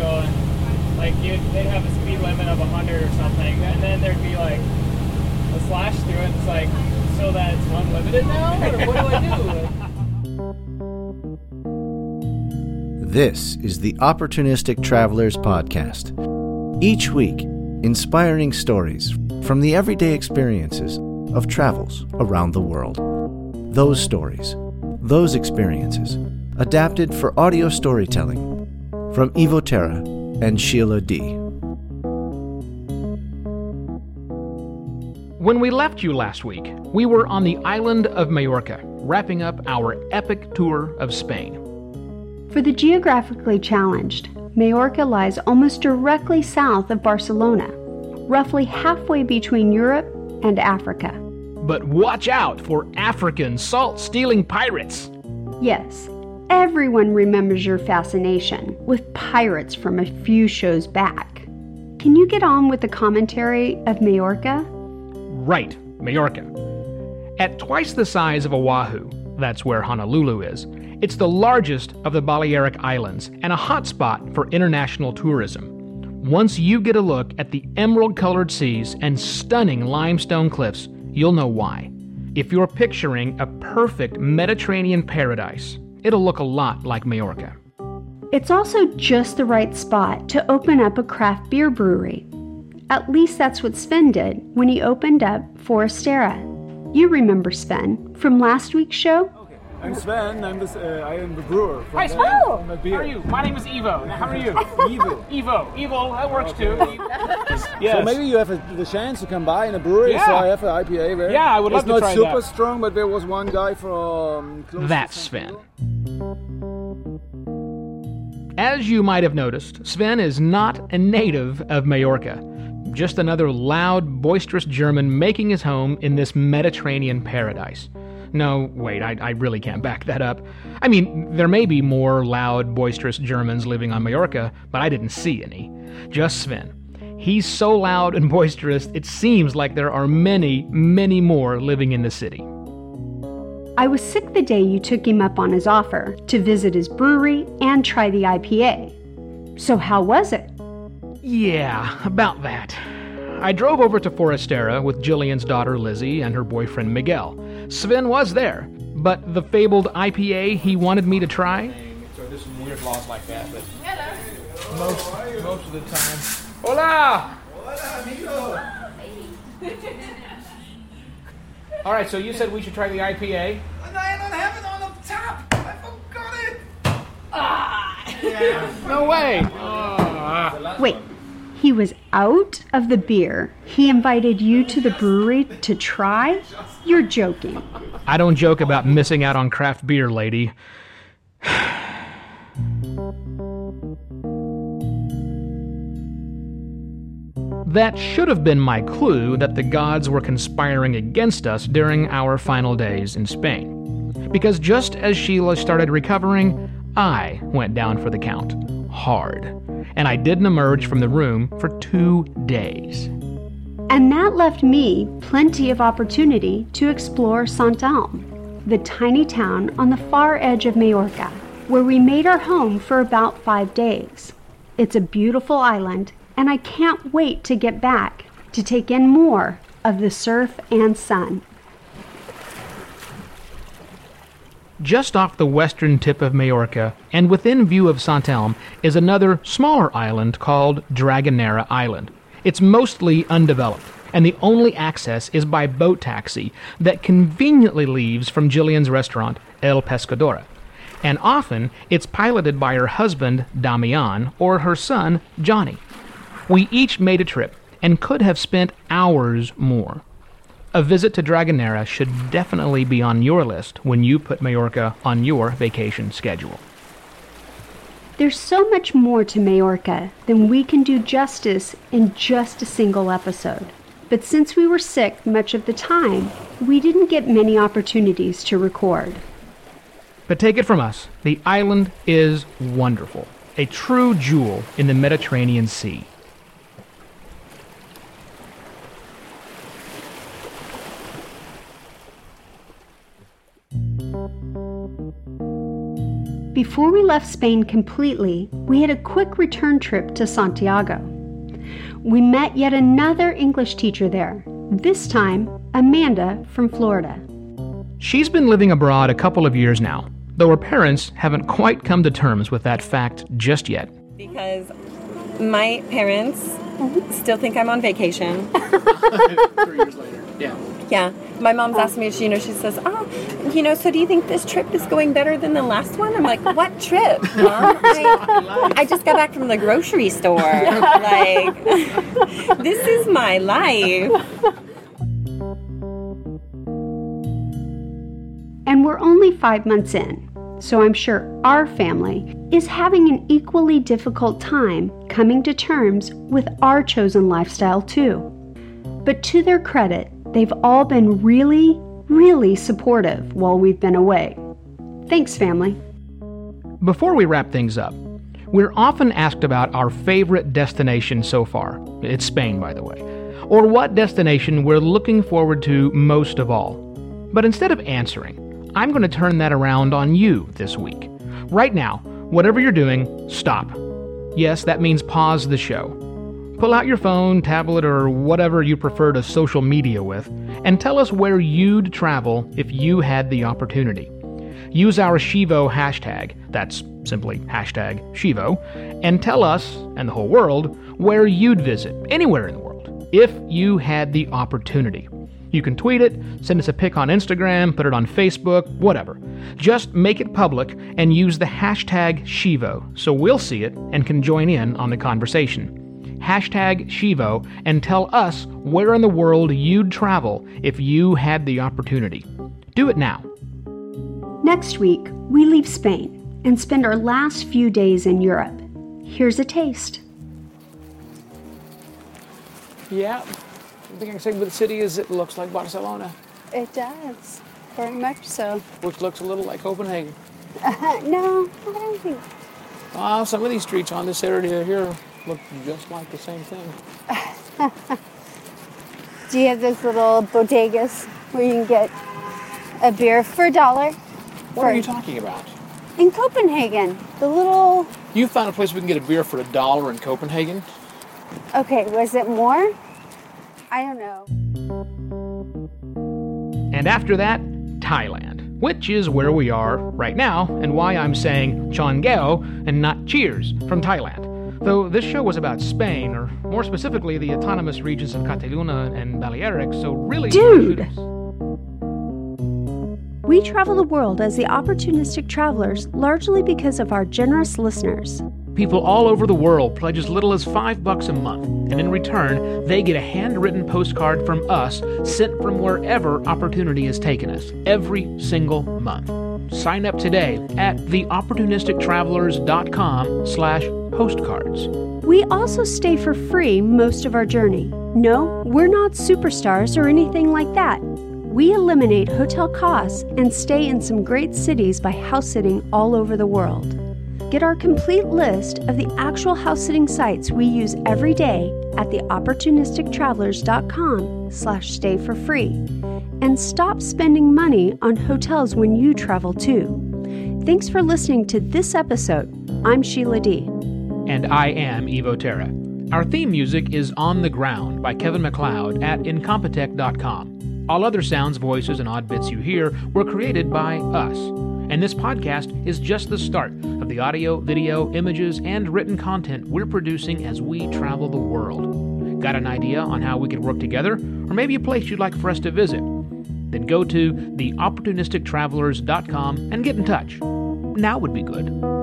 going, like you they'd have a speed limit of 100 or something, and then there'd be like a slash through it. It's like, so that it's unlimited now, or what do I do? This is the Opportunistic Travelers Podcast. Each week, inspiring stories from the everyday experiences of travels around the world. Those stories, those experiences, adapted for audio storytelling from Evo Terra and Sheila D. When we left you last week, we were on the island of Majorca, wrapping up our epic tour of Spain. For the geographically challenged, Majorca lies almost directly south of Barcelona, roughly halfway between Europe and Africa. But watch out for African salt stealing pirates! Yes, everyone remembers your fascination with pirates from a few shows back. Can you get on with the commentary of Majorca? Right, Majorca. At twice the size of Oahu, that's where Honolulu is, it's the largest of the Balearic Islands and a hotspot for international tourism. Once you get a look at the emerald colored seas and stunning limestone cliffs, you'll know why. If you're picturing a perfect Mediterranean paradise, it'll look a lot like Majorca. It's also just the right spot to open up a craft beer brewery. At least that's what Sven did when he opened up Forastera. You remember Sven from last week's show? I'm Sven. I'm this. Uh, I am the brewer. Hi, Sven. Oh. How are you? My name is Evo. How are you? Evo. Evo. Evo. That works okay. too. yes. So maybe you have a, the chance to come by in a brewery. Yeah. So I have an IPA there. Yeah, I would it's love to try that. It's not super strong, but there was one guy from. That's Sven. As you might have noticed, Sven is not a native of Majorca. Just another loud, boisterous German making his home in this Mediterranean paradise. No, wait, I, I really can't back that up. I mean, there may be more loud, boisterous Germans living on Majorca, but I didn't see any. Just Sven. He's so loud and boisterous, it seems like there are many, many more living in the city. I was sick the day you took him up on his offer to visit his brewery and try the IPA. So, how was it? Yeah, about that. I drove over to Forastera with Jillian's daughter Lizzie and her boyfriend Miguel. Sven was there, but the fabled IPA he wanted me to try. So there's some weird laws like that, but Hello. most most of the time. Hola. Hola, amigo. All right, so you said we should try the IPA. And I don't have it on the top. I forgot it. Ah. Yeah. no way. Ah. Wait. He was out of the beer. He invited you to the brewery to try? You're joking. I don't joke about missing out on craft beer, lady. That should have been my clue that the gods were conspiring against us during our final days in Spain. Because just as Sheila started recovering, I went down for the count. Hard and I didn't emerge from the room for two days. And that left me plenty of opportunity to explore Sant Elm, the tiny town on the far edge of Majorca, where we made our home for about five days. It's a beautiful island, and I can't wait to get back to take in more of the surf and sun. Just off the western tip of Majorca, and within view of Sant Elm, is another smaller island called Dragonera Island. It's mostly undeveloped, and the only access is by boat taxi that conveniently leaves from Jillian's restaurant, El Pescadora. And often it's piloted by her husband, Damian, or her son, Johnny. We each made a trip and could have spent hours more. A visit to Dragonera should definitely be on your list when you put Majorca on your vacation schedule. There's so much more to Majorca than we can do justice in just a single episode. But since we were sick much of the time, we didn't get many opportunities to record. But take it from us, the island is wonderful, a true jewel in the Mediterranean Sea. Before we left Spain completely, we had a quick return trip to Santiago. We met yet another English teacher there, this time Amanda from Florida. She's been living abroad a couple of years now, though her parents haven't quite come to terms with that fact just yet. Because my parents mm-hmm. still think I'm on vacation. Three years later. Yeah. Yeah. My mom's oh. asked me, she, you know, she says, oh, you know, so do you think this trip is going better than the last one? I'm like, what trip, Mom? I, I just got back from the grocery store. like, this is my life. And we're only five months in, so I'm sure our family is having an equally difficult time coming to terms with our chosen lifestyle, too. But to their credit, they've all been really, really supportive while we've been away. Thanks, family. Before we wrap things up, we're often asked about our favorite destination so far. It's Spain, by the way. Or what destination we're looking forward to most of all. But instead of answering, I'm going to turn that around on you this week. Right now, whatever you're doing, stop. Yes, that means pause the show. Pull out your phone, tablet, or whatever you prefer to social media with, and tell us where you'd travel if you had the opportunity. Use our Shivo hashtag, that's simply hashtag Shivo, and tell us, and the whole world, where you'd visit, anywhere in the world, if you had the opportunity. You can tweet it, send us a pic on Instagram, put it on Facebook, whatever. Just make it public and use the hashtag Shivo so we'll see it and can join in on the conversation. Hashtag Shivo, and tell us where in the world you'd travel if you had the opportunity. Do it now. Next week, we leave Spain and spend our last few days in Europe. Here's a taste. Yeah, the thing I can say about the city is it looks like Barcelona, It does, very much so. which looks a little like Copenhagen. no, I don't think. Ah, some of these streets on this area here look just like the same thing. Do you have those little bodegas where you can get a beer for a dollar? What are you talking about? In Copenhagen, the little. You found a place we can get a beer for a dollar in Copenhagen? Okay, was it more? I don't know. And after that, Thailand, which is where we are right now, and why I'm saying Chongeo and not Cheers from Thailand. Though this show was about Spain, or more specifically the autonomous regions of Catalunya and Balearic, so really. Dude! We travel the world as the opportunistic travelers largely because of our generous listeners. People all over the world pledge as little as five bucks a month, and in return, they get a handwritten postcard from us sent from wherever opportunity has taken us every single month. Sign up today at theopportunistictravelers.com slash postcards. We also stay for free most of our journey. No, we're not superstars or anything like that. We eliminate hotel costs and stay in some great cities by house sitting all over the world. Get our complete list of the actual house sitting sites we use every day at theopportunistictravelers.com slash stay for free. And stop spending money on hotels when you travel too. Thanks for listening to this episode. I'm Sheila D. And I am Evo Terra. Our theme music is On the Ground by Kevin MacLeod at Incompetech.com. All other sounds, voices, and odd bits you hear were created by us. And this podcast is just the start of the audio, video, images, and written content we're producing as we travel the world. Got an idea on how we could work together? Or maybe a place you'd like for us to visit? Then go to theopportunistictravelers.com and get in touch. Now would be good.